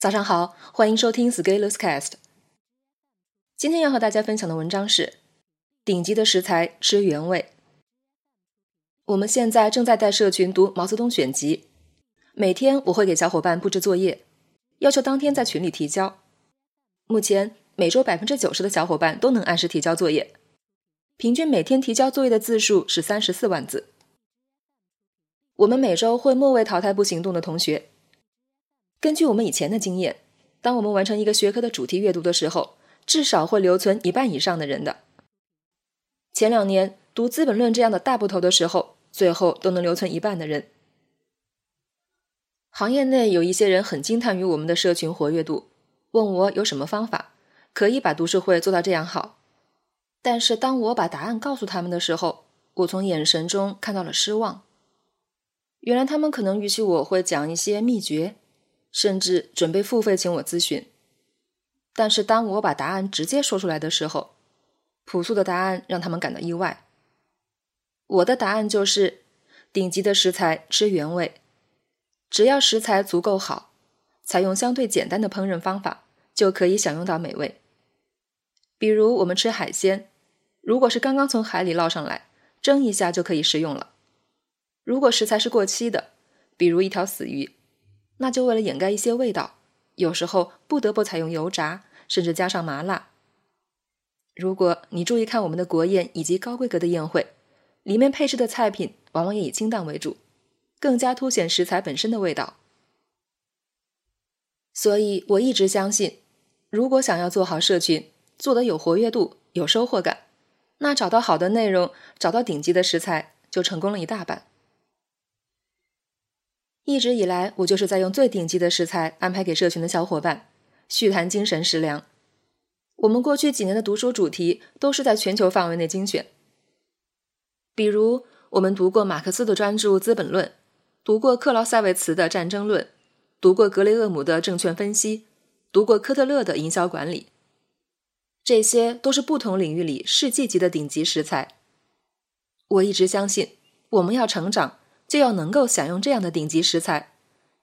早上好，欢迎收听 Scalers Cast。今天要和大家分享的文章是：顶级的食材吃原味。我们现在正在带社群读毛泽东选集，每天我会给小伙伴布置作业，要求当天在群里提交。目前每周百分之九十的小伙伴都能按时提交作业，平均每天提交作业的字数是三十四万字。我们每周会末位淘汰不行动的同学。根据我们以前的经验，当我们完成一个学科的主题阅读的时候，至少会留存一半以上的人的。前两年读《资本论》这样的大部头的时候，最后都能留存一半的人。行业内有一些人很惊叹于我们的社群活跃度，问我有什么方法可以把读书会做到这样好。但是当我把答案告诉他们的时候，我从眼神中看到了失望。原来他们可能预期我会讲一些秘诀。甚至准备付费请我咨询，但是当我把答案直接说出来的时候，朴素的答案让他们感到意外。我的答案就是：顶级的食材吃原味，只要食材足够好，采用相对简单的烹饪方法，就可以享用到美味。比如我们吃海鲜，如果是刚刚从海里捞上来，蒸一下就可以食用了；如果食材是过期的，比如一条死鱼。那就为了掩盖一些味道，有时候不得不采用油炸，甚至加上麻辣。如果你注意看我们的国宴以及高规格的宴会，里面配置的菜品往往也以清淡为主，更加凸显食材本身的味道。所以我一直相信，如果想要做好社群，做得有活跃度、有收获感，那找到好的内容，找到顶级的食材，就成功了一大半。一直以来，我就是在用最顶级的食材安排给社群的小伙伴，续谈精神食粮。我们过去几年的读书主题都是在全球范围内精选，比如我们读过马克思的专著《资本论》，读过克劳塞维茨的《战争论》，读过格雷厄姆的《证券分析》，读过科特勒的《营销管理》，这些都是不同领域里世纪级的顶级食材。我一直相信，我们要成长。就要能够享用这样的顶级食材，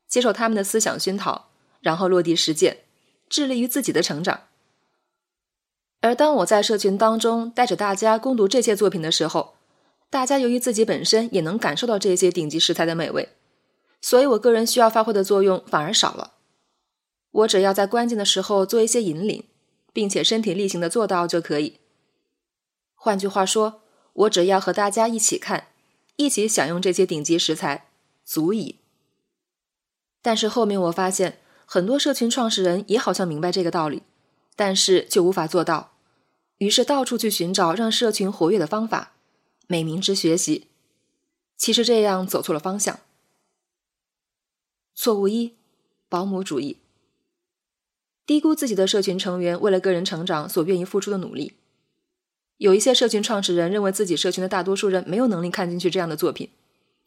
接受他们的思想熏陶，然后落地实践，致力于自己的成长。而当我在社群当中带着大家攻读这些作品的时候，大家由于自己本身也能感受到这些顶级食材的美味，所以我个人需要发挥的作用反而少了。我只要在关键的时候做一些引领，并且身体力行的做到就可以。换句话说，我只要和大家一起看。一起享用这些顶级食材，足矣。但是后面我发现，很多社群创始人也好像明白这个道理，但是却无法做到，于是到处去寻找让社群活跃的方法，美名之学习。其实这样走错了方向。错误一：保姆主义，低估自己的社群成员为了个人成长所愿意付出的努力。有一些社群创始人认为自己社群的大多数人没有能力看进去这样的作品，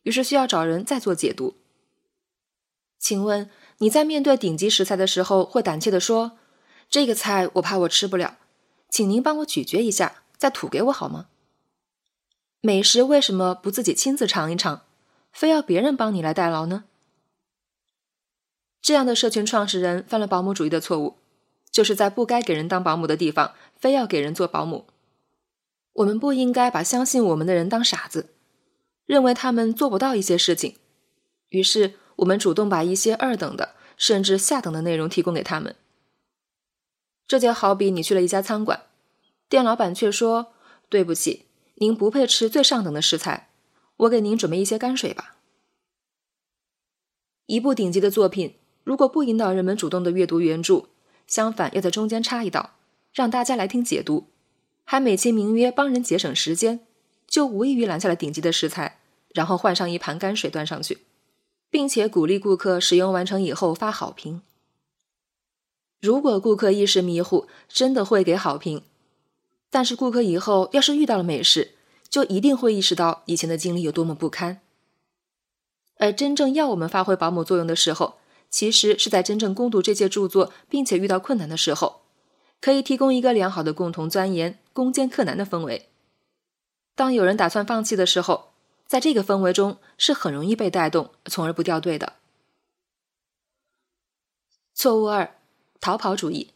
于是需要找人再做解读。请问你在面对顶级食材的时候，会胆怯的说：“这个菜我怕我吃不了，请您帮我咀嚼一下，再吐给我好吗？”美食为什么不自己亲自尝一尝，非要别人帮你来代劳呢？这样的社群创始人犯了保姆主义的错误，就是在不该给人当保姆的地方，非要给人做保姆。我们不应该把相信我们的人当傻子，认为他们做不到一些事情，于是我们主动把一些二等的甚至下等的内容提供给他们。这就好比你去了一家餐馆，店老板却说：“对不起，您不配吃最上等的食材，我给您准备一些泔水吧。”一部顶级的作品，如果不引导人们主动的阅读原著，相反要在中间插一道，让大家来听解读。还美其名曰帮人节省时间，就无异于拦下了顶级的食材，然后换上一盘泔水端上去，并且鼓励顾客使用完成以后发好评。如果顾客一时迷糊，真的会给好评，但是顾客以后要是遇到了美食，就一定会意识到以前的经历有多么不堪。而真正要我们发挥保姆作用的时候，其实是在真正攻读这些著作，并且遇到困难的时候。可以提供一个良好的共同钻研、攻坚克难的氛围。当有人打算放弃的时候，在这个氛围中是很容易被带动，从而不掉队的。错误二，逃跑主义。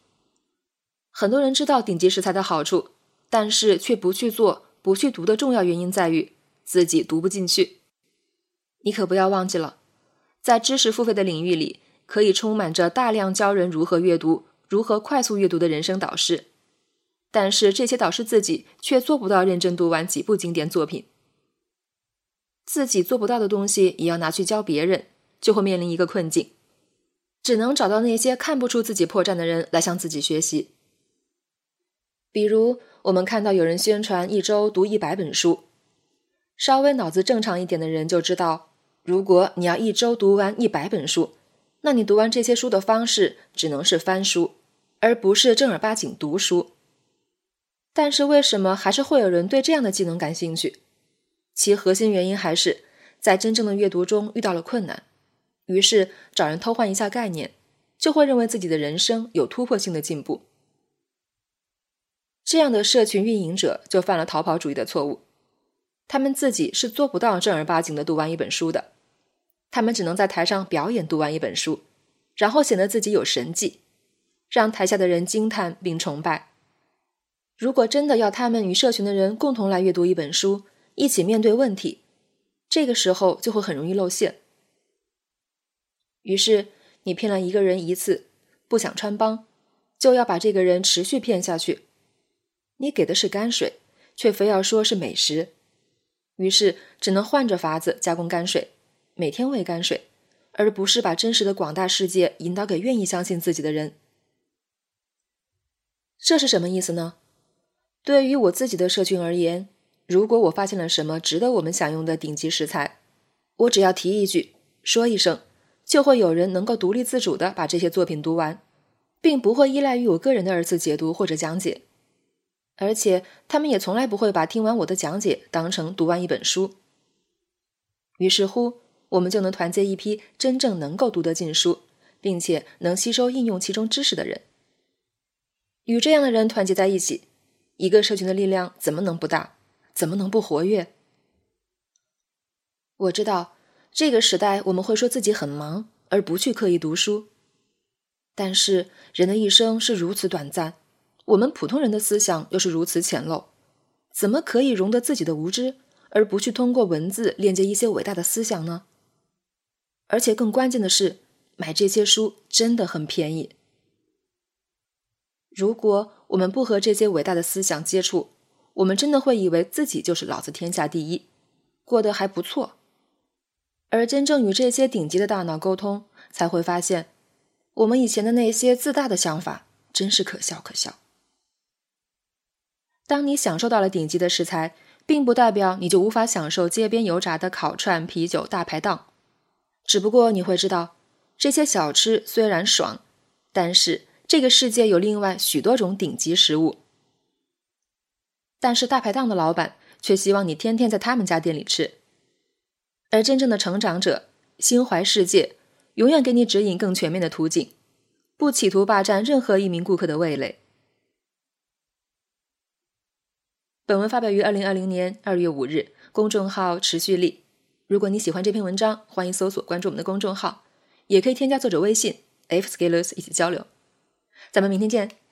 很多人知道顶级食材的好处，但是却不去做、不去读的重要原因在于自己读不进去。你可不要忘记了，在知识付费的领域里，可以充满着大量教人如何阅读、如何快速阅读的人生导师，但是这些导师自己却做不到认真读完几部经典作品。自己做不到的东西也要拿去教别人，就会面临一个困境，只能找到那些看不出自己破绽的人来向自己学习。比如，我们看到有人宣传一周读一百本书，稍微脑子正常一点的人就知道。如果你要一周读完一百本书，那你读完这些书的方式只能是翻书，而不是正儿八经读书。但是为什么还是会有人对这样的技能感兴趣？其核心原因还是在真正的阅读中遇到了困难，于是找人偷换一下概念，就会认为自己的人生有突破性的进步。这样的社群运营者就犯了逃跑主义的错误，他们自己是做不到正儿八经的读完一本书的。他们只能在台上表演读完一本书，然后显得自己有神迹，让台下的人惊叹并崇拜。如果真的要他们与社群的人共同来阅读一本书，一起面对问题，这个时候就会很容易露馅。于是你骗了一个人一次，不想穿帮，就要把这个人持续骗下去。你给的是泔水，却非要说是美食，于是只能换着法子加工泔水。每天喂泔水，而不是把真实的广大世界引导给愿意相信自己的人。这是什么意思呢？对于我自己的社群而言，如果我发现了什么值得我们享用的顶级食材，我只要提一句，说一声，就会有人能够独立自主的把这些作品读完，并不会依赖于我个人的二次解读或者讲解，而且他们也从来不会把听完我的讲解当成读完一本书。于是乎。我们就能团结一批真正能够读得进书，并且能吸收应用其中知识的人。与这样的人团结在一起，一个社群的力量怎么能不大？怎么能不活跃？我知道这个时代我们会说自己很忙，而不去刻意读书。但是人的一生是如此短暂，我们普通人的思想又是如此浅陋，怎么可以容得自己的无知，而不去通过文字链接一些伟大的思想呢？而且更关键的是，买这些书真的很便宜。如果我们不和这些伟大的思想接触，我们真的会以为自己就是老子天下第一，过得还不错。而真正与这些顶级的大脑沟通，才会发现，我们以前的那些自大的想法真是可笑可笑。当你享受到了顶级的食材，并不代表你就无法享受街边油炸的烤串、啤酒、大排档。只不过你会知道，这些小吃虽然爽，但是这个世界有另外许多种顶级食物。但是大排档的老板却希望你天天在他们家店里吃，而真正的成长者心怀世界，永远给你指引更全面的途径，不企图霸占任何一名顾客的味蕾。本文发表于二零二零年二月五日，公众号持续力。如果你喜欢这篇文章，欢迎搜索关注我们的公众号，也可以添加作者微信 f scalers 一起交流。咱们明天见。